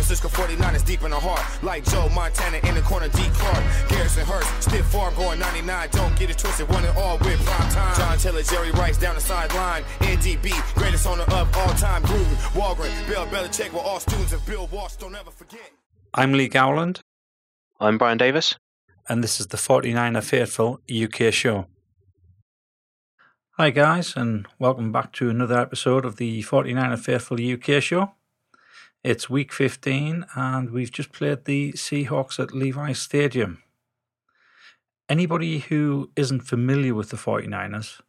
Francisco 49 is deep in the heart. Like Joe Montana in the corner, D. Clark. Garrison Hearst, stiff farm going 99. Don't get it twisted, one and all with prime time. John Taylor, Jerry Rice down the sideline. NDB, greatest owner of all time. Gruden, Walgren, Bill Belichick were all students of Bill Walsh. Don't ever forget. I'm Lee Gowland, I'm Brian Davis. and this is the 49er Faithful UK show. Hi, guys, and welcome back to another episode of the 49er Faithful UK show. It's week 15, and we've just played the Seahawks at Levi Stadium. Anybody who isn't familiar with the 49ers,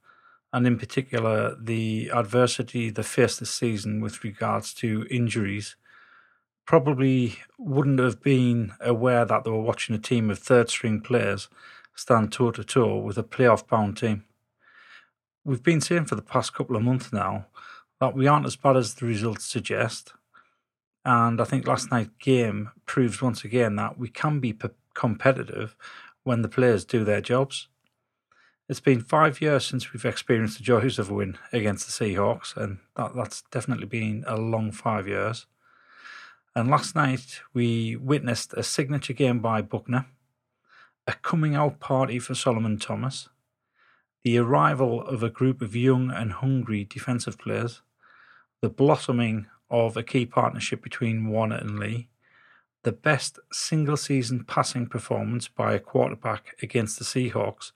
and in particular the adversity they faced this season with regards to injuries, probably wouldn't have been aware that they were watching a team of third string players stand toe to toe with a playoff bound team. We've been saying for the past couple of months now that we aren't as bad as the results suggest. And I think last night's game proves once again that we can be p- competitive when the players do their jobs. It's been five years since we've experienced the joys of a win against the Seahawks, and that, that's definitely been a long five years. And last night we witnessed a signature game by Buckner, a coming out party for Solomon Thomas, the arrival of a group of young and hungry defensive players, the blossoming of a key partnership between Warner and Lee, the best single season passing performance by a quarterback against the Seahawks,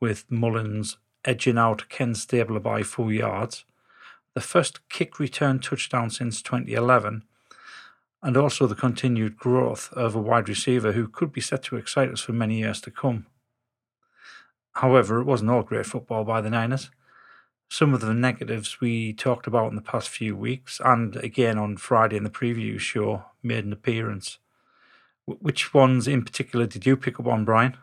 with Mullens edging out Ken Stabler by four yards, the first kick return touchdown since 2011 and also the continued growth of a wide receiver who could be set to excite us for many years to come. However, it wasn't all great football by the Niners. Some of the negatives we talked about in the past few weeks, and again on Friday in the preview show, made an appearance. Which ones in particular did you pick up on, Brian?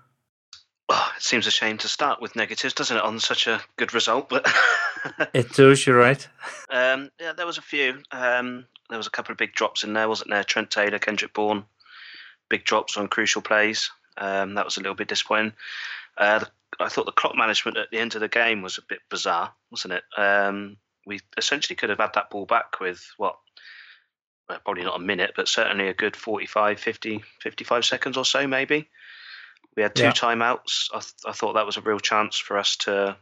Oh, it seems a shame to start with negatives, doesn't it, on such a good result? But It does, you're right. um, yeah, there was a few. Um, there was a couple of big drops in there, wasn't there? Trent Taylor, Kendrick Bourne, big drops on crucial plays. Um, that was a little bit disappointing. Uh, the, I thought the clock management at the end of the game was a bit bizarre, wasn't it? Um, we essentially could have had that ball back with what? Well, probably not a minute, but certainly a good 45, 50, 55 seconds or so, maybe. We had two Yeah. timeouts. I, th- I thought that was a real chance for us to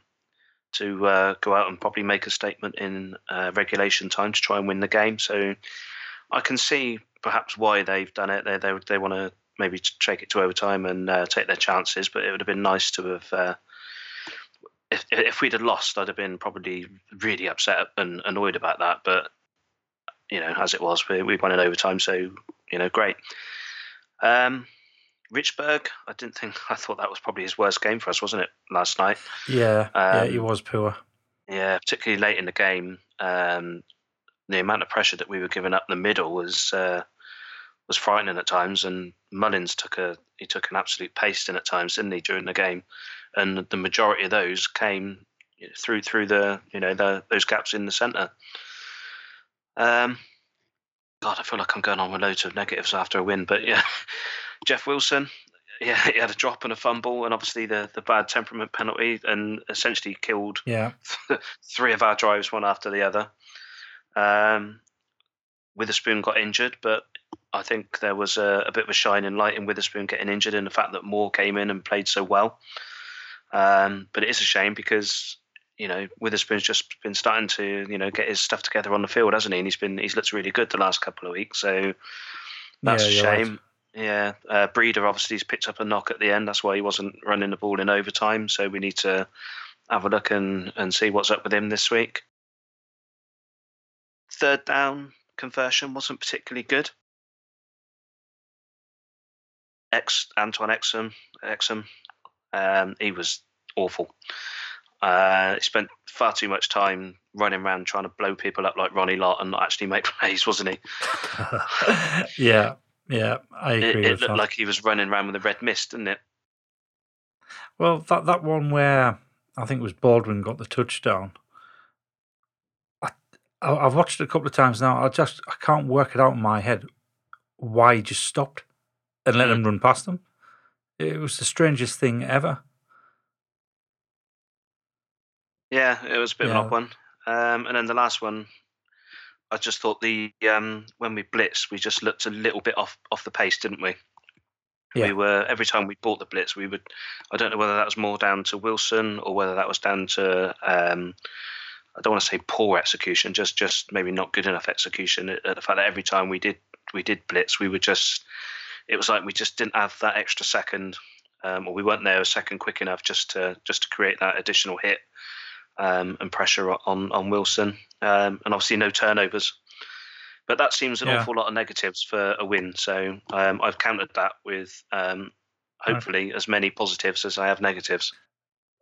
to uh, go out and probably make a statement in uh, regulation time to try and win the game. So I can see perhaps why they've done it. They they, they want to maybe take it to overtime and uh, take their chances, but it would have been nice to have. Uh, if, if we'd have lost, I'd have been probably really upset and annoyed about that. But you know, as it was, we, we won in overtime, so you know, great. Um, Richburg, I didn't think. I thought that was probably his worst game for us, wasn't it, last night? Yeah, yeah, Um, he was poor. Yeah, particularly late in the game, um, the amount of pressure that we were giving up in the middle was uh, was frightening at times. And Mullens took a he took an absolute pasting at times, didn't he, during the game? And the majority of those came through through the you know the those gaps in the centre. Um, God, I feel like I'm going on with loads of negatives after a win, but yeah, Jeff Wilson. Yeah, he had a drop and a fumble, and obviously the, the bad temperament penalty, and essentially killed Yeah, three of our drives, one after the other. Um, Witherspoon got injured, but I think there was a, a bit of a shining light in Witherspoon getting injured, and the fact that Moore came in and played so well. Um, but it is a shame because you know Witherspoon's just been starting to you know get his stuff together on the field, hasn't he? And he's been he's looked really good the last couple of weeks, so that's Yeah, a you're right. shame. Yeah, uh, Breida obviously has picked up a knock at the end. That's why he wasn't running the ball in overtime. So we need to have a look and, and see what's up with him this week. Third down conversion wasn't particularly good. Ex Antone Exum, Exum, um, he was awful. Uh, he spent far too much time running around trying to blow people up like Ronnie Lott and not actually make plays, wasn't he? yeah, yeah, I It, agree it with looked that. like he was running around with a red mist, didn't it? Well, that that one where I think it was Baldwin got the touchdown. I, I I've watched it a couple of times now. I just I can't work it out in my head why he just stopped and let him run past them. It was the strangest thing ever. Yeah, it was a bit of an odd one. Um, and then the last one, I just thought the um, when we blitzed, we just looked a little bit off off the pace, didn't we? Yeah. We were every time we bought the blitz, we would. I don't know whether that was more down to Wilson or whether that was down to. Um, I don't want to say poor execution, just just maybe not good enough execution. Uh, the fact that every time we did we did blitz, we were just. It was like we just didn't have that extra second, um, or we weren't there a second quick enough just to just to create that additional hit um, and pressure on on Wilson, um, and obviously no turnovers. But that seems an Yeah. awful lot of negatives for a win. So um, I've countered that with um, hopefully as many positives as I have negatives.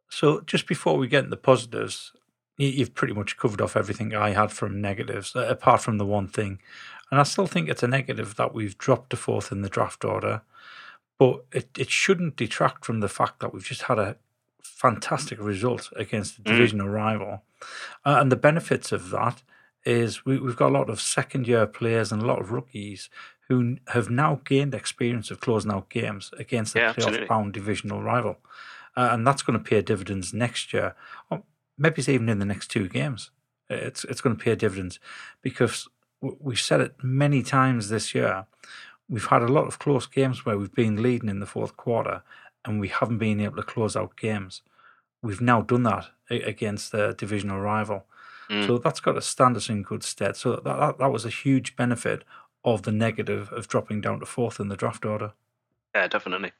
So just before we get into the positives, you- you've pretty much covered off everything I had from negatives, apart from the one thing. And I still think it's a negative that we've dropped to fourth in the draft order, but it, it shouldn't detract from the fact that we've just had a fantastic result against a Mm. divisional rival. Uh, and the benefits of that is we, we've got a lot of second year players and a lot of rookies who n- have now gained experience of closing out games against a Yeah, playoff bound divisional rival. Uh, and that's going to pay dividends next year, or maybe it's even in the next two games. It's it's going to pay dividends because we've said it many times this year. We've had a lot of close games where we've been leading in the fourth quarter and we haven't been able to close out games. We've now done that against the divisional rival. Mm. So that's got to stand us in good stead. So that, that, that was a huge benefit of the negative of dropping down to fourth in the draft order. Yeah, definitely.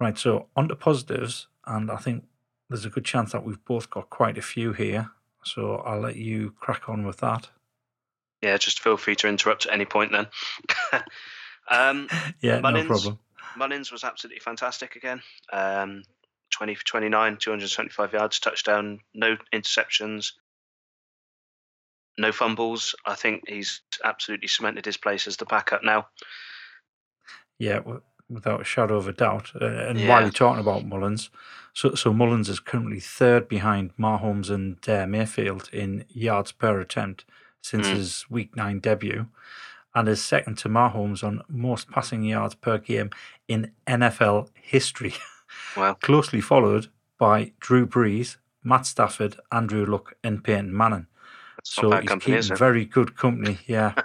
Right, so on to positives, and I think there's a good chance that we've both got quite a few here. So I'll let you crack on with that. Yeah, just feel free to interrupt at any point then. um, Yeah, Mullens? no problem. Mullens was absolutely fantastic again. Um, 20 for 29, 275 yards, touchdown, no interceptions, no fumbles. I think he's absolutely cemented his place as the backup now. Yeah, without a shadow of a doubt. Uh, and while Yeah. you're talking about Mullens, so so Mullens is currently third behind Mahomes and uh, Mayfield in yards per attempt since Mm. his Week Nine debut, and is second to Mahomes on most passing yards per game in NFL history. Well, closely followed by Drew Brees, Matt Stafford, Andrew Luck, and Peyton Manning. that's So he's company, keeping very good company. Yeah,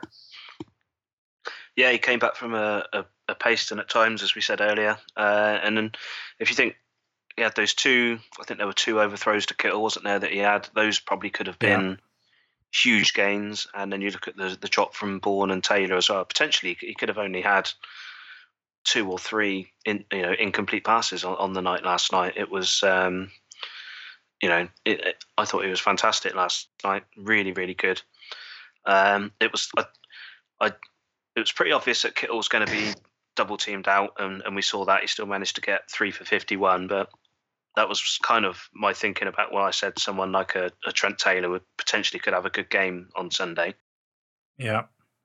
Yeah, he came back from a, a, a Paston at times, as we said earlier. Uh, and then if you think he had those two, I think there were two overthrows to Kittle, wasn't there, that he had? Those probably could have Yeah. Huge gains. And then you look at the, the drop from Bourne and Taylor as well. Potentially, he could have only had two or three in, you know incomplete passes on, on the night last night. It was, um, you know, it, it- I thought he was fantastic last night. Really, really good. Um, it was, I, I, it was pretty obvious that Kittle was going to be double teamed out, and, and we saw that he still managed to get three for fifty-one. But that was kind of my thinking about when I said someone like a, a Trent Taylor would potentially could have a good game on Sunday. yeah,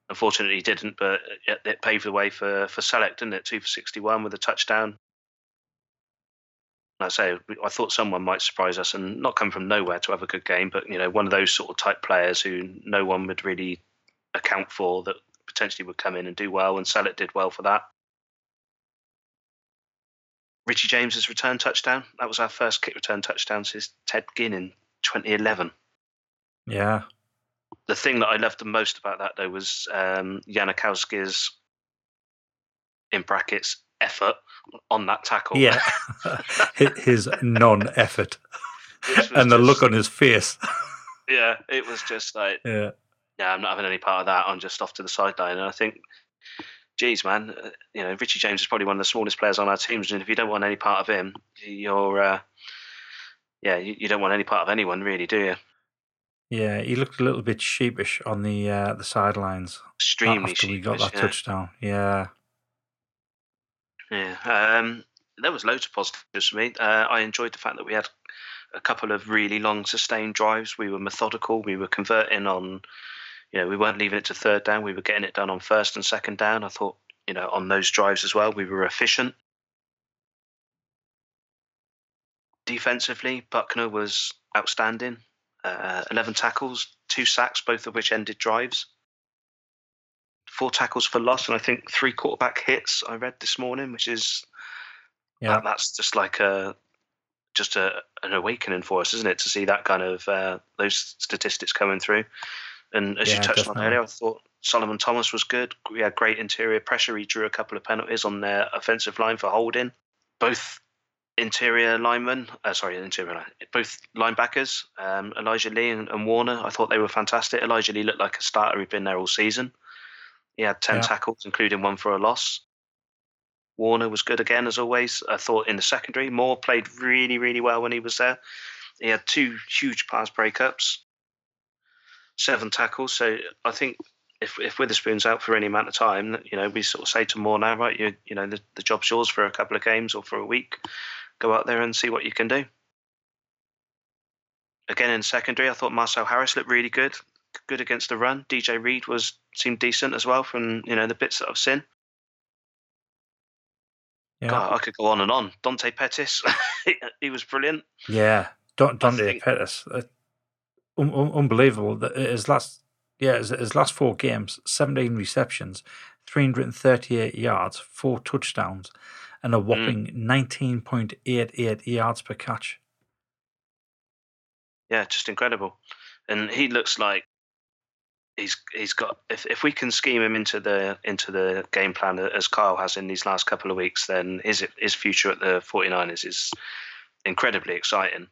Unfortunately, he didn't, but it, it paved the way for for Celek, didn't it? Two for sixty-one with a touchdown. Like I say, I thought someone might surprise us and not come from nowhere to have a good game, but you know, one of those sort of type players who no one would really account for that potentially would come in and do well, and Celek did well for that. Richie James's return touchdown. That was our first kick return touchdown since Ted Ginn in 2011 yeah, the thing that I loved the most about that though was um, Janikowski's in brackets effort on that tackle. yeah. His non-effort and the look on his face. yeah, it was just like, yeah, yeah, I'm not having any part of that. I'm just off to the sideline. And I think, geez, man, uh, you know, Richie James is probably one of the smallest players on our teams, and if you don't want any part of him, you're, uh, yeah, you, you don't want any part of anyone, really, do you? yeah. He looked a little bit sheepish on the uh, the sidelines Extremely after we got that yeah. touchdown. Yeah, Yeah, um, there was loads of positives for me. Uh, I enjoyed the fact that we had a couple of really long sustained drives. We were methodical. We were converting on, you know, we weren't leaving it to third down. We were getting it done on first and second down. I thought, you know, on those drives as well, we were efficient. Defensively, Buckner was outstanding. Uh, 11 tackles, two sacks, both of which ended drives. Four tackles for loss, and I think three quarterback hits. I read this morning, which is yeah, that, that's just like a just a, an awakening for us, isn't it? To see that kind of uh, those statistics coming through. And as Yeah, you touched definitely. on earlier, I thought Solomon Thomas was good. We had great interior pressure. He drew a couple of penalties on their offensive line for holding. Both interior linemen, uh, sorry, interior line, both linebackers, um, Elijah Lee and, and Warner, I thought they were fantastic. Elijah Lee looked like a starter who'd been there all season. He had 10 Yeah. tackles, including one for a loss. Warner was good again, as always. I thought in the secondary, Moore played really, really well when he was there. He had two huge pass breakups, seven tackles. So I think if if Witherspoon's out for any amount of time, you know, we sort of say to Moore now, right? You you know, the, the job's yours for a couple of games or for a week. Go out there and see what you can do. Again in secondary, I thought Marcel Harris looked really good, good against the run. DJ Reed was seemed decent as well from you know the bits that I've seen. Yeah, God, I could go on and on. Dante Pettis, he, was brilliant. yeah. Don, Dante Pettis, uh, un- un- unbelievable. That His last, yeah, his, his last four games, seventeen receptions, three hundred and thirty-eight yards, four touchdowns, and a hmm. whopping nineteen point eight eight yards per catch. Yeah, just incredible. And he looks like he's he's got if, if we can scheme him into the into the game plan as Kyle has in these last couple of weeks, then his his future at the 49ers is incredibly exciting.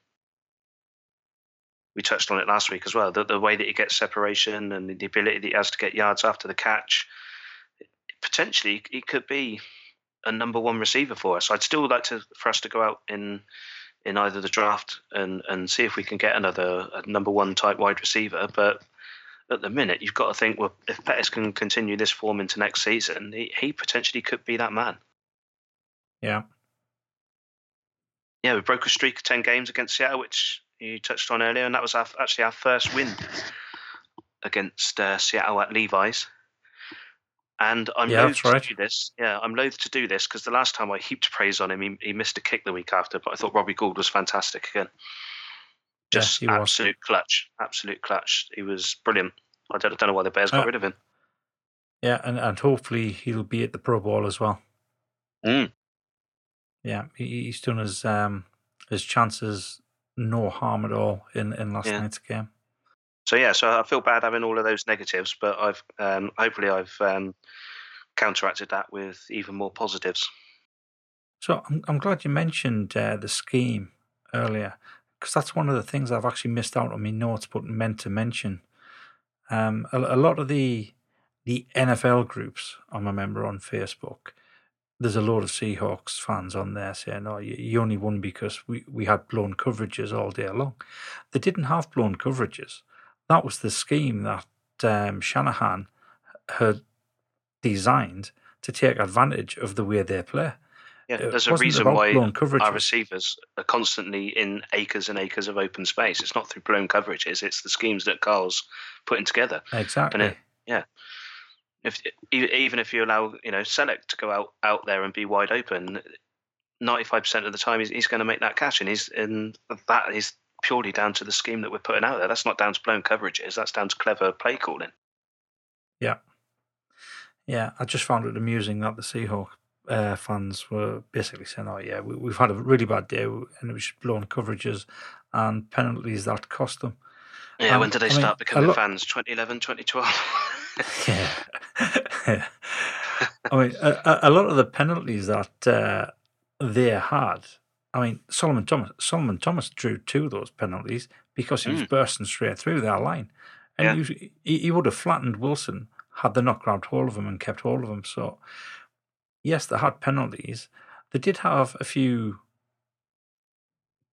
We touched on it last week as well. The, the way that he gets separation and the ability that he has to get yards after the catch, potentially he could be a number one receiver for us. I'd still like to for us to go out in in either the draft and and see if we can get another a number one type wide receiver. But at the minute, you've got to think, well, if Pettis can continue this form into next season, he, he potentially could be that man. Yeah, Yeah, we broke a streak of ten games against Seattle, which you touched on earlier, and that was our, actually our first win against uh, Seattle at Levi's. And I'm Yeah, loath that's to do this. Yeah, I'm loath to do this because the last time I heaped praise on him, he, he missed a kick the week after. But I thought Robbie Gould was fantastic again. Yeah, Just was. absolute clutch, absolute clutch. He was brilliant. I don't, I don't know why the Bears got Uh, rid of him. yeah, and, and hopefully he'll be at the Pro Bowl as well. Mm. Yeah, he, he's done his um his chances no harm at all in in last Yeah. night's game. So yeah, so I feel bad having all of those negatives, but I've um, hopefully I've um, counteracted that with even more positives. So I'm I'm glad you mentioned uh, the scheme earlier because that's one of the things I've actually missed out on my notes, but meant to mention. Um, a, a lot of the the NFL groups I'm a member on Facebook. There's a lot of Seahawks fans on there saying, "Oh, you, only won because we, we had blown coverages all day long." They didn't have blown coverages. That was the scheme that um, Shanahan had designed to take advantage of the way they play. Yeah, It there's a reason why our receivers are constantly in acres and acres of open space. It's not through blown coverages; it's the schemes that Carl's putting together. Exactly. If even if you allow you know Celek to go out out there and be wide open, ninety five percent of the time he's, he's going to make that catch, and he's and that is purely down to the scheme that we're putting out there. That's not down to blown coverages. That's down to clever play calling. Yeah, yeah. I just found it amusing that the Seahawk uh, fans were basically saying, "Oh yeah, we, we've had a really bad day, and it was just blown coverages and penalties that cost them." Yeah, Um, when did they I start a becoming lot- fans? 2011, 2012? Yeah, I mean, a, a- lot of the penalties that uh, they had. I mean, Solomon Thomas. Solomon Thomas drew two of those penalties because he was bursting straight through their line, and Yeah. he, he, he would have flattened Wilson had they not grabbed hold of him and kept hold of him. So, yes, they had penalties. They did have a few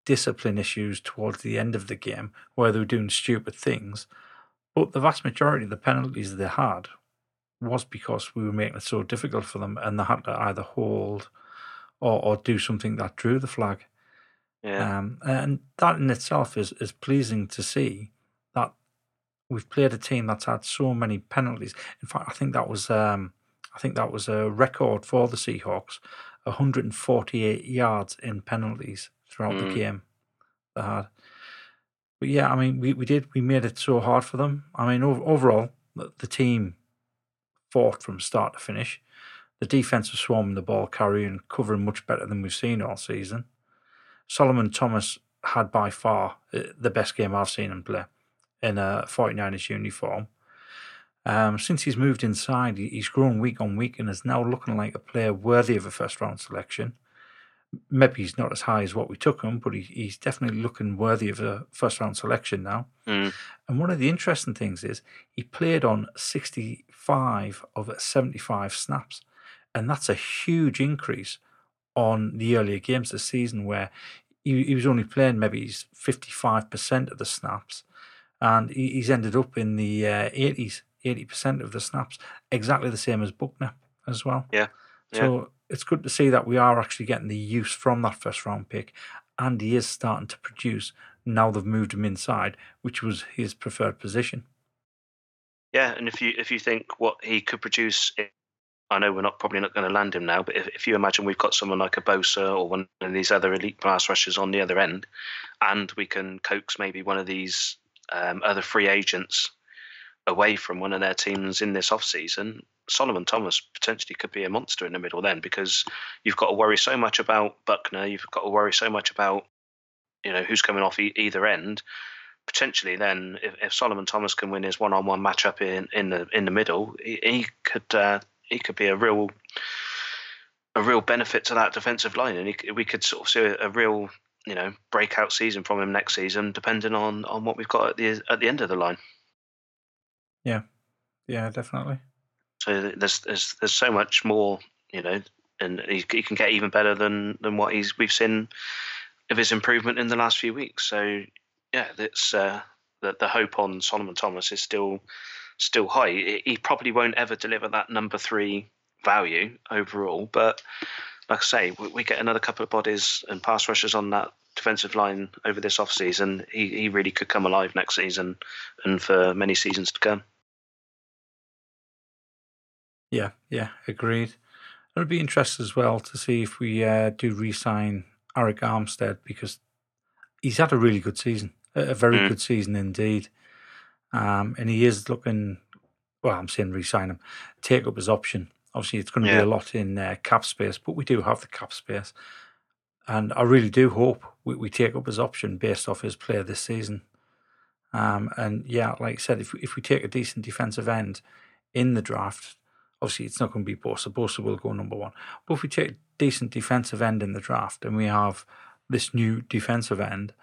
discipline issues towards the end of the game where they were doing stupid things, but the vast majority of the penalties they had was because we were making it so difficult for them and they had to either hold or, or do something that drew the flag. yeah. Um, and that in itself is, is pleasing to see that we've played a team that's had so many penalties. In fact, I think that was um, I think that was a record for the Seahawks, 148 yards in penalties throughout the Mm. game they had. But yeah, I mean, we, we did we made it so hard for them. I mean, ov- overall, the, the team fought from start to finish. The defense was swarming the ball, carrying, covering much better than we've seen all season. Solomon Thomas had by far uh, the best game I've seen him play in a 49ers uniform. Um, since he's moved inside, he's grown week on week and is now looking like a player worthy of a first round selection. Maybe he's not as high as what we took him, but he, he's definitely looking worthy of a first round selection now. Mm. And one of the interesting things is he played on 65 of 75 snaps. And that's a huge increase on the earlier games this season where he, he was only playing maybe 55% of the snaps. And he, he's ended up in the uh, 80s, 80% of the snaps, exactly the same as Buckner as well. Yeah. So it's good to see that we are actually getting the use from that first round pick. And he is starting to produce now they've moved him inside, which was his preferred position. Yeah, and if you if you think what he could produce, I know we're not probably not going to land him now, but if, if you imagine we've got someone like a Bosa or one of these other elite pass rushers on the other end, and we can coax maybe one of these um, other free agents away from one of their teams in this off season, Solomon Thomas potentially could be a monster in the middle then because you've got to worry so much about Buckner, you've got to worry so much about you know who's coming off e- either end. Potentially, then if, if Solomon Thomas can win his one-on-one matchup in, in the in the middle, he, he could uh, he could be a real a real benefit to that defensive line, and he, we could sort of see a, a real you know breakout season from him next season, depending on on what we've got at the at the end of the line. Yeah, yeah, definitely. So there's there's there's so much more, you know, and he, he can get even better than than what he's we've seen of his improvement in the last few weeks. So yeah, that's uh, the the hope on Solomon Thomas is still still high. He probably won't ever deliver that number three value overall, but like I say, we, we get another couple of bodies and pass rushers on that defensive line over this off season. He he really could come alive next season and for many seasons to come. Yeah, yeah, agreed. It would be interesting as well to see if we uh, do re-sign Arik Armstead because he's had a really good season, a a very Mm. good season indeed. Um, and he is looking, well, I'm saying re-sign him, take up his option. Obviously, it's going to Yeah. be a lot in uh, cap space, but we do have the cap space. And I really do hope we, we take up his option based off his play this season. Um, and yeah, like I said, if if we take a decent defensive end in the draft, obviously it's not going to be Bosa. Bosa will go number one. But if we take decent defensive end in the draft and we have this new defensive end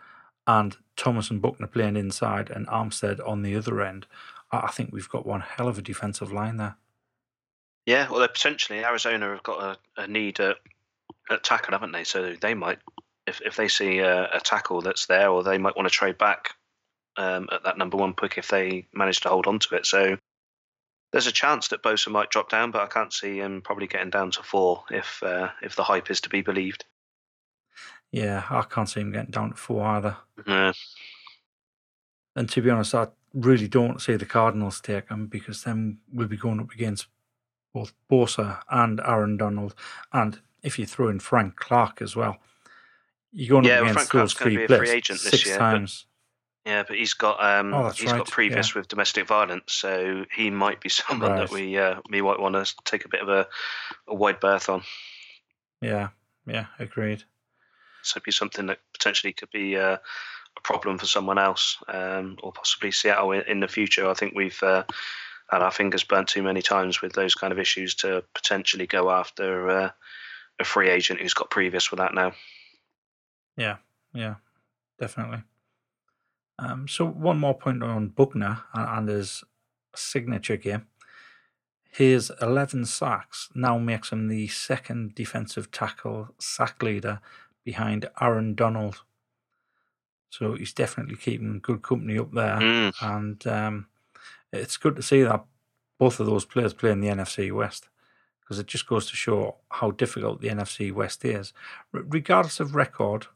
and Thomas and Buckner playing inside and Armstead on the other end, I think we've got one hell of a defensive line there. Yeah, well, potentially Arizona have got a, a need at, at tackle, haven't they? So they might, if if they see a, a tackle that's there, or they might want to trade back um, at that number one pick if they manage to hold on to it. So there's a chance that Bosa might drop down, but I can't see him probably getting down to four if uh, if the hype is to be believed. Yeah, I can't see him getting down to four either. Uh, And to be honest, I really don't see the Cardinals take him because then we'll be going up against both Bosa and Aaron Donald. And if you throw in Frank Clark as well, you're going Yeah, up well, against Frank those Clark's three be a players free agent this six year, times. Yeah, but he's got um, Oh, he's right, got previous with domestic violence, so he might be someone Right. that we uh, we might want to take a bit of a, a wide berth on. Yeah, yeah, agreed. So it'd be something that potentially could be uh, a problem for someone else, um, or possibly Seattle in, in the future. I think we've uh, had our fingers burnt too many times with those kind of issues to potentially go after uh, a free agent who's got previous with that now. Yeah, yeah, definitely. Um, so one more point on Buckner and, and his signature game. His 11 sacks now makes him the second defensive tackle sack leader behind Aaron Donald. So he's definitely keeping good company up there. Mm, And um, it's good to see that both of those players play in the NFC West because it just goes to show how difficult the NFC West is. R- regardless of record,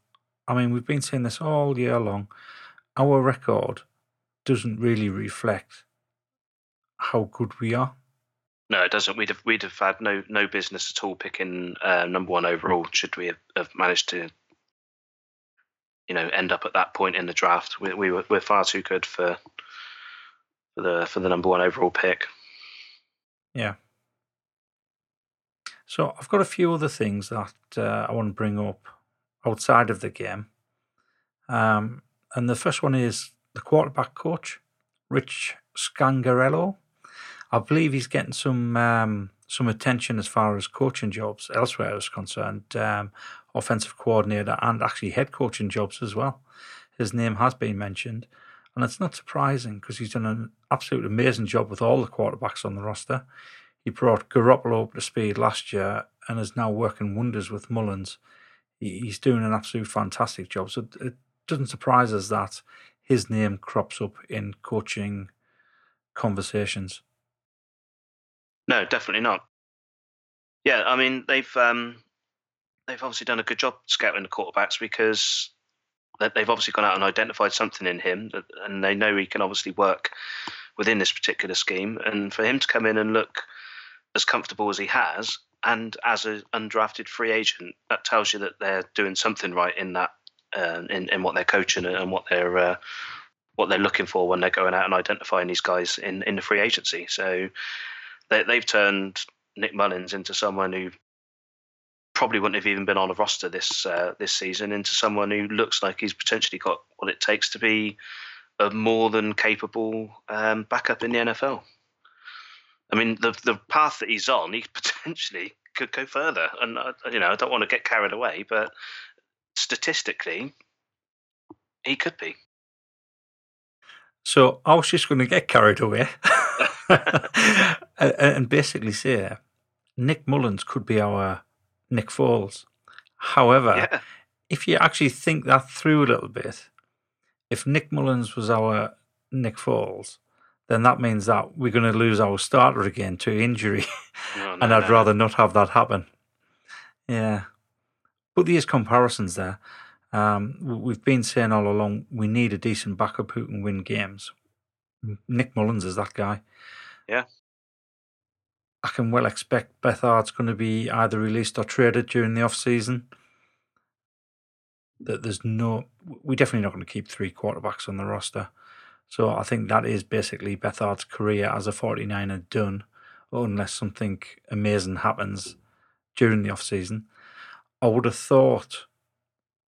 I mean, we've been saying this all year long. Our record doesn't really reflect how good we are. no, it doesn't. We'd have we'd have had no no business at all picking uh, number one overall. Should we have, have managed to, you know, end up at that point in the draft? We, we were we're far too good for for the for the number one overall pick. Yeah. So I've got a few other things that uh, I want to bring up outside of the game. Um, and the first one is the quarterback coach, Rich Scangarello. I believe he's getting some um, some attention as far as coaching jobs elsewhere is concerned, um, offensive coordinator and actually head coaching jobs as well. His name has been mentioned, and it's not surprising because he's done an absolute amazing job with all the quarterbacks on the roster. He brought Garoppolo up to speed last year and is now working wonders with Mullens. He's doing an absolute fantastic job. So it doesn't surprise us that his name crops up in coaching conversations. No, definitely not. Yeah, I mean they've um, they've obviously done a good job scouting the quarterbacks because they've obviously gone out and identified something in him, and they know he can obviously work within this particular scheme. And for him to come in and look as comfortable as he has, and as an undrafted free agent, that tells you that they're doing something right in that uh, in in what they're coaching and what they're uh, what they're looking for when they're going out and identifying these guys in in the free agency. So they, they've turned Nick Mullens into someone who probably wouldn't have even been on a roster this uh, this season into someone who looks like he's potentially got what it takes to be a more than capable um, backup in the NFL. I mean, the the path that he's on, he potentially could go further. And uh, you know, I don't want to get carried away, but statistically, he could be. So I was just going to get carried away and basically say Nick Mullens could be our Nick Foles. However, yeah. if you actually think that through a little bit, if Nick Mullens was our Nick Foles, then that means that we're going to lose our starter again to injury. No, no, and I'd no. rather not have that happen. Yeah. But there's comparisons there. Um, we've been saying all along we need a decent backup who can win games. Nick Mullens is that guy. Yeah. I can well expect Beathard's going to be either released or traded during the off season. That there's no, we're definitely not going to keep three quarterbacks on the roster. So I think that is basically Beathard's career as a 49er done, unless something amazing happens during the off season. I would have thought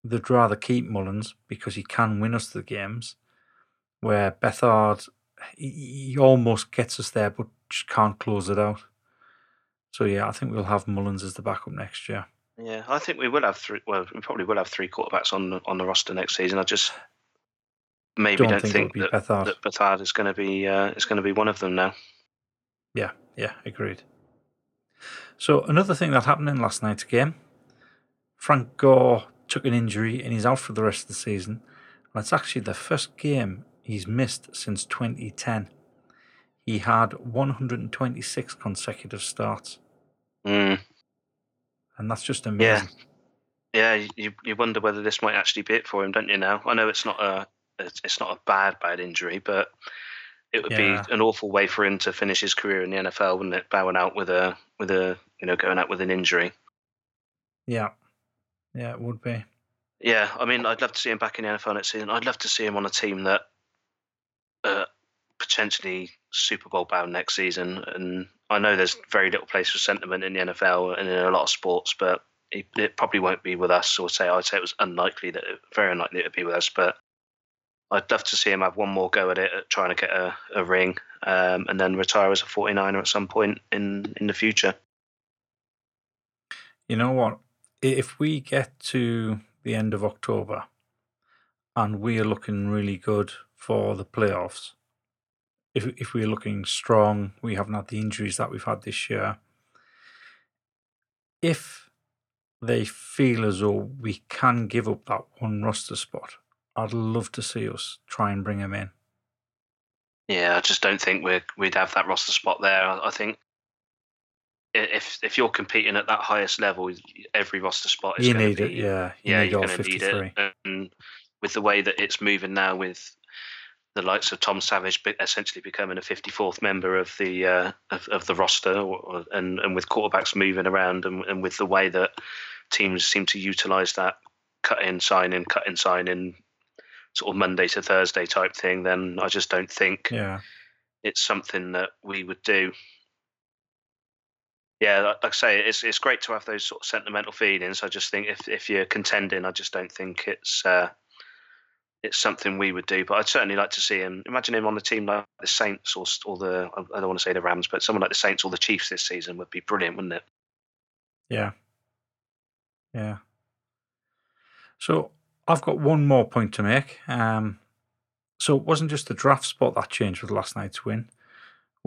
they'd rather keep Mullens because he can win us the games, where Beathard, he almost gets us there, but just can't close it out. So yeah, I think we'll have Mullens as the backup next year. Yeah, I think we will have three. Well, we probably will have three quarterbacks on the, on the roster next season. I just maybe don't, don't think, think that, Beathard. that Beathard is going to be uh, is going to be one of them now. Yeah, yeah, agreed. So another thing that happened in last night's game, Frank Gore took an injury and he's out for the rest of the season. And it's actually the first game he's missed since 2010. He had 126 consecutive starts. Mm. And that's just amazing. Yeah. Yeah, you, you wonder whether this might actually be it for him, don't you? Now I know it's not a it's not a bad bad injury, but it would yeah. be an awful way for him to finish his career in the NFL, wouldn't it? Bowing out with a with a you know going out with an injury. Yeah, yeah, it would be. Yeah, I mean, I'd love to see him back in the NFL next season. I'd love to see him on a team that uh, potentially Super Bowl bound next season. And I know there's very little place for sentiment in the NFL and in a lot of sports, but it, it probably won't be with us. Or say I'd say it was unlikely that, it, very unlikely it would be with us. But I'd love to see him have one more go at it, at trying to get a, a ring, um, and then retire as a 49er at some point in, in the future. You know what? If we get to the end of October and we are looking really good for the playoffs, if if we're looking strong, we haven't had the injuries that we've had this year. If they feel as though we can give up that one roster spot, I'd love to see us try and bring him in. Yeah, I just don't think we would we'd have that roster spot there. I think if if you're competing at that highest level, every roster spot is you need be, it. Yeah, you yeah, you're going to need it. And with the way that it's moving now, with the likes of Tom Savage essentially becoming a 54th member of the uh, of, of, the roster, or, and and with quarterbacks moving around, and, and with the way that teams seem to utilize that cut in, sign in, cut in, sign in sort of Monday to Thursday type thing, then I just don't think yeah. it's something that we would do. Yeah, like I say, it's it's great to have those sort of sentimental feelings. I just think if if you're contending, I just don't think it's uh, it's something we would do. But I'd certainly like to see him. Imagine him on the team like the Saints or or the I don't want to say the Rams, but someone like the Saints or the Chiefs this season would be brilliant, wouldn't it? Yeah. Yeah. So I've got one more point to make. Um, so it wasn't just the draft spot that changed with last night's win.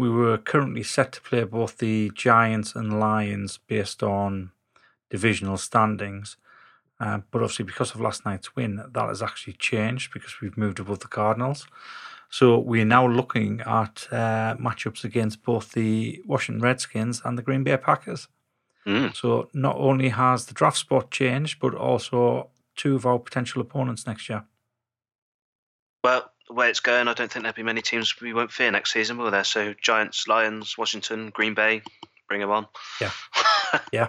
We were currently set to play both the Giants and Lions based on divisional standings. Uh, but obviously, because of last night's win, that has actually changed because we've moved above the Cardinals. So we're now looking at uh, matchups against both the Washington Redskins and the Green Bay Packers. Mm. So not only has the draft spot changed, but also two of our potential opponents next year. Well, the way it's going, I don't think there'll be many teams we won't fear next season, will there? So Giants, Lions, Washington, Green Bay, bring them on. Yeah. yeah.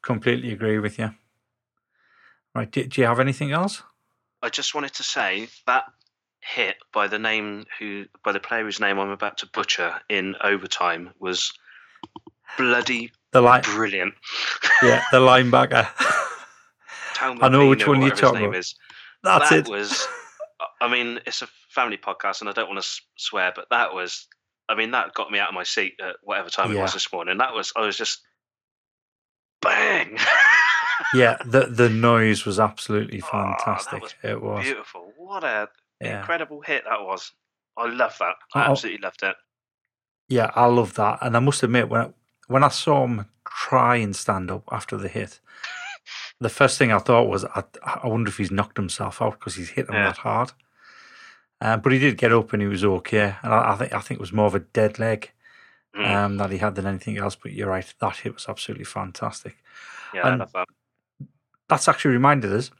Completely agree with you. Right. Do, do you have anything else? I just wanted to say that hit by the name who by the player whose name I'm about to butcher in overtime was bloody The line, brilliant. yeah, the linebacker. I know which one you're talking about. is. That's that it. was I mean, it's a family podcast and I don't want to swear, but that was I mean, that got me out of my seat at whatever time it was this morning. That was I was just bang. yeah, the the noise was absolutely Oh, fantastic. was it was. Beautiful. What a Yeah. incredible hit that was. I love that. I Oh. absolutely loved it. Yeah, I love that. And I must admit, when I, when I saw him try and stand up after the hit, the first thing I thought was, I, I wonder if he's knocked himself out because he's hit him Yeah. that hard. Um, but he did get up and he was okay. And I, I think I think it was more of a dead leg Mm. um, that he had than anything else. But you're right, that hit was absolutely fantastic. yeah, and- that. That's actually reminded us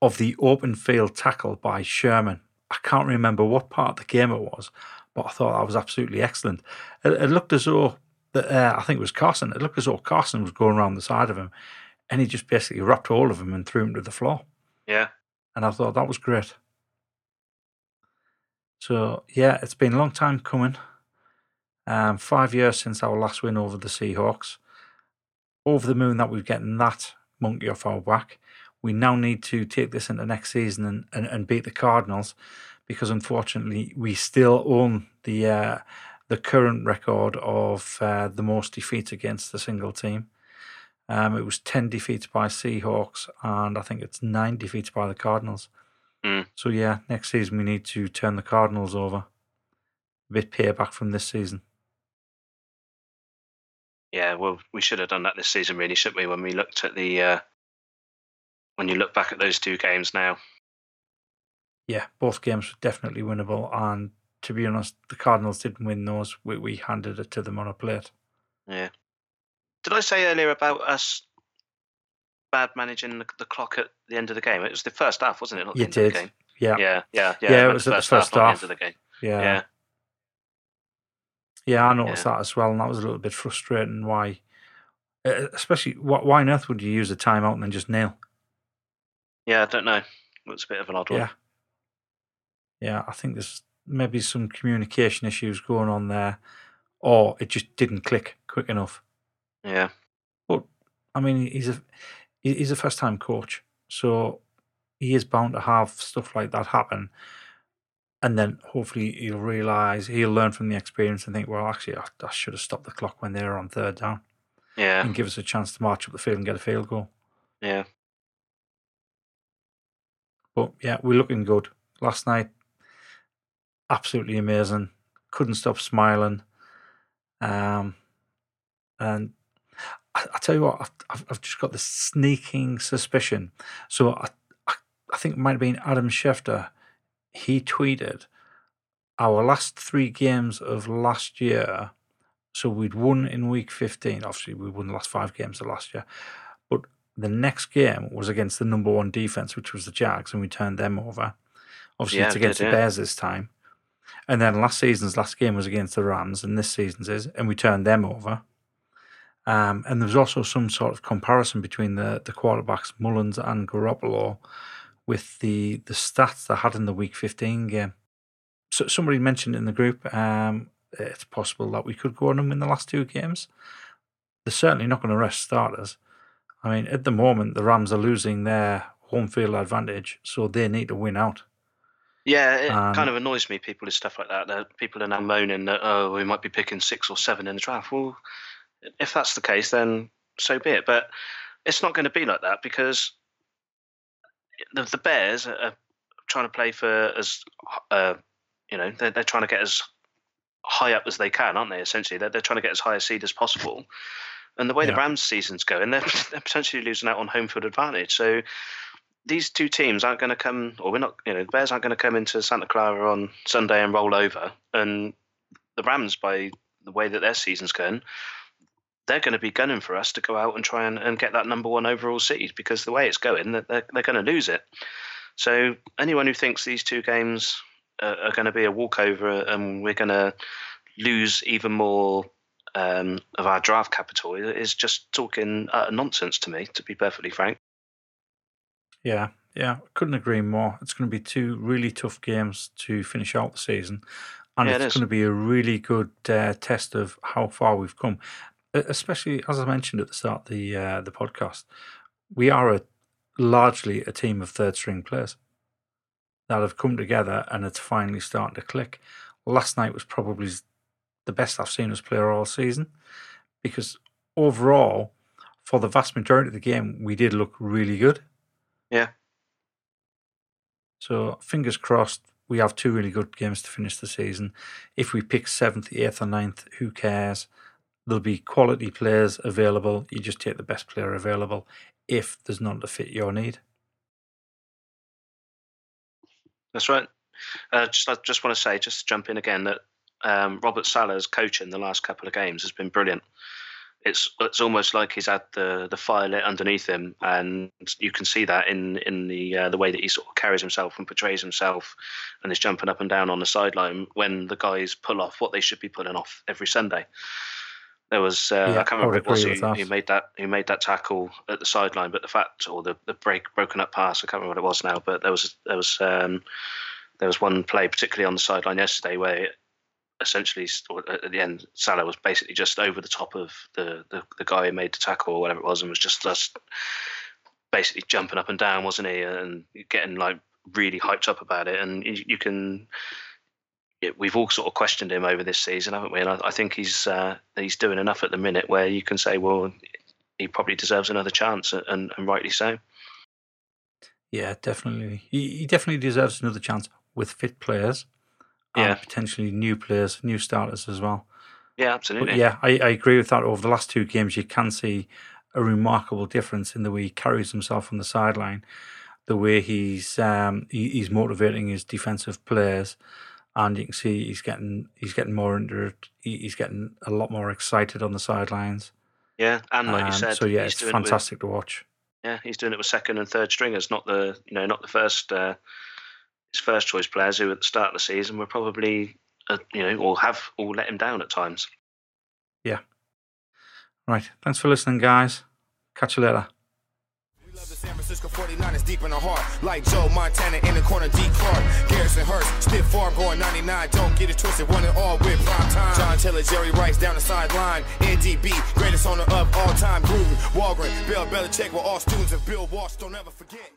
of the open field tackle by Sherman. I can't remember what part of the game it was, but I thought that was absolutely excellent. It, it looked as though, uh, I think it was Carson, it looked as though Carson was going around the side of him and he just basically wrapped all of him and threw him to the floor. Yeah. And I thought that was great. So, yeah, it's been a long time coming. Um, five years since our last win over the Seahawks. Over the moon that we've getting that monkey off our back. We now need to take this into next season and, and, and beat the Cardinals because unfortunately we still own the uh, the current record of uh, the most defeats against a single team. Um, it was 10 defeats by Seahawks and I think it's nine defeats by the Cardinals. Mm. So, yeah, next season we need to turn the Cardinals over. A bit payback from this season. Yeah, well, we should have done that this season, really, shouldn't we? When we looked at the, uh, when you look back at those two games now, yeah, both games were definitely winnable. And to be honest, the Cardinals didn't win those. We, we handed it to them on a plate. yeah. Did I say earlier about us bad managing the, the clock at the end of the game? It was the first half, wasn't it? Not the You end of did. the game. Yeah, Yeah, yeah, yeah. Yeah, it was the first not half. the end of the game. yeah, Yeah, yeah. I noticed that as well, and that was a little bit frustrating. Why, uh, especially, why, why on earth would you use a timeout and then just nail? yeah. I don't know. It was a bit of an odd one. Yeah, yeah. I think there's maybe some communication issues going on there, or it just didn't click quick enough. Yeah, But I mean, he's a he's a first time coach, so he is bound to have stuff like that happen. And then hopefully he'll realize he'll learn from the experience and think, well, actually, I, I should have stopped the clock when they were on third down yeah, and give us a chance to march up the field and get a field goal. yeah. But yeah, we're looking good. Last night, absolutely amazing. Couldn't stop smiling. Um, and I, I tell you what, I've- I've, I've just got this sneaking suspicion. So I, I, I think it might have been Adam Schefter. He tweeted our last three games of last year. So we'd won in week 15. Obviously, we won the last five games of last year. But the next game was against the number one defense, which was the Jags, and we turned them over. Obviously, Yeah, it's against did, the yeah. Bears this time. And then last season's last game was against the Rams, and this season's is, and we turned them over. Um, and there was also some sort of comparison between the, the quarterbacks Mullens and Garoppolo with the the stats they had in the Week 15 game. So somebody mentioned in the group, um, it's possible that we could go on them in the last two games. They're certainly not going to rest starters. I mean, at the moment, the Rams are losing their home field advantage, so they need to win out. Yeah, it Um, kind of annoys me. People with stuff like that. That people are now moaning that oh, we might be picking six or seven in the draft. Well, if that's the case, then so be it. But it's not going to be like that because the, the Bears are trying to play for as uh, you know they're, they're trying to get as high up as they can, aren't they? Essentially, they're, they're trying to get as high a seed as possible. And the way the Yeah. Rams season's going, they're, they're potentially losing out on home field advantage. So these two teams aren't going to come, or we're not, you know, the Bears aren't going to come into Santa Clara on Sunday and roll over. And the Rams, by the way that their season's going, they're going to be gunning for us to go out and try and, and get that number one overall seed because the way it's going, they're, they're, they're going to lose it. So anyone who thinks these two games are, are going to be a walkover and we're going to lose even more um, of our draft capital is just talking uh, nonsense to me, to be perfectly frank. Yeah, yeah, couldn't agree more. It's going to be two really tough games to finish out the season, and Yeah, it's is. going to be a really good uh, test of how far we've come. Especially as I mentioned at the start of the uh, the podcast, we are a largely a team of third string players that have come together, and it's finally starting to click. Last night was probably the best I've seen us play all season, because overall, for the vast majority of the game, we did look really good. Yeah. So fingers crossed, we have two really good games to finish the season. If we pick seventh, eighth, or ninth, who cares? There'll be quality players available. You just take the best player available if there's none to fit your need. That's right. Uh, just, I just want to say, just to jump in again, that um, Robert Saleh's coaching the last couple of games has been brilliant. It's it's almost like he's had the, the fire lit underneath him, and you can see that in in the uh, the way that he sort of carries himself and portrays himself, and is jumping up and down on the sideline when the guys pull off what they should be pulling off every Sunday. There was uh, Yeah, I can't remember who it was who, who made that who made that tackle at the sideline, but the fact or the, the break broken up pass I can't remember what it was now, but there was there was um, there was one play particularly on the sideline yesterday where essentially at the end Saleh was basically just over the top of the, the the guy who made the tackle or whatever it was and was just just basically jumping up and down, wasn't he? And getting like really hyped up about it. And you, you can, we've all sort of questioned him over this season, haven't we? And I, I think he's uh, he's doing enough at the minute where you can say, well, he probably deserves another chance, and, and rightly so. Yeah, definitely. He, he definitely deserves another chance with fit players Yeah. and potentially new players, new starters as well. Yeah, absolutely. But yeah, I, I agree with that. Over the last two games, you can see a remarkable difference in the way he carries himself on the sideline, the way he's um, he, he's motivating his defensive players, and you can see he's getting he's getting more into it. He's getting a lot more excited on the sidelines. Yeah, and like you Um, said, so yeah, it's doing it with- fantastic to watch. yeah, he's doing it with second and third stringers, not the you know not the first uh, his first choice players who at the start of the season were probably uh, you know or have all let him down at times. Yeah. Right, thanks for listening, guys. Catch you later. We love Francisco 49ers deep in the heart. Like Joe Montana in the corner, D. Clark. Garrison Hearst, stiff farm going 99. Don't get it twisted, one and all with prime time. John Taylor, Jerry Rice down the sideline. NDB, greatest owner of all time. Gruden, Holmgren, Bill Belichick were all students of Bill Walsh. Don't ever forget.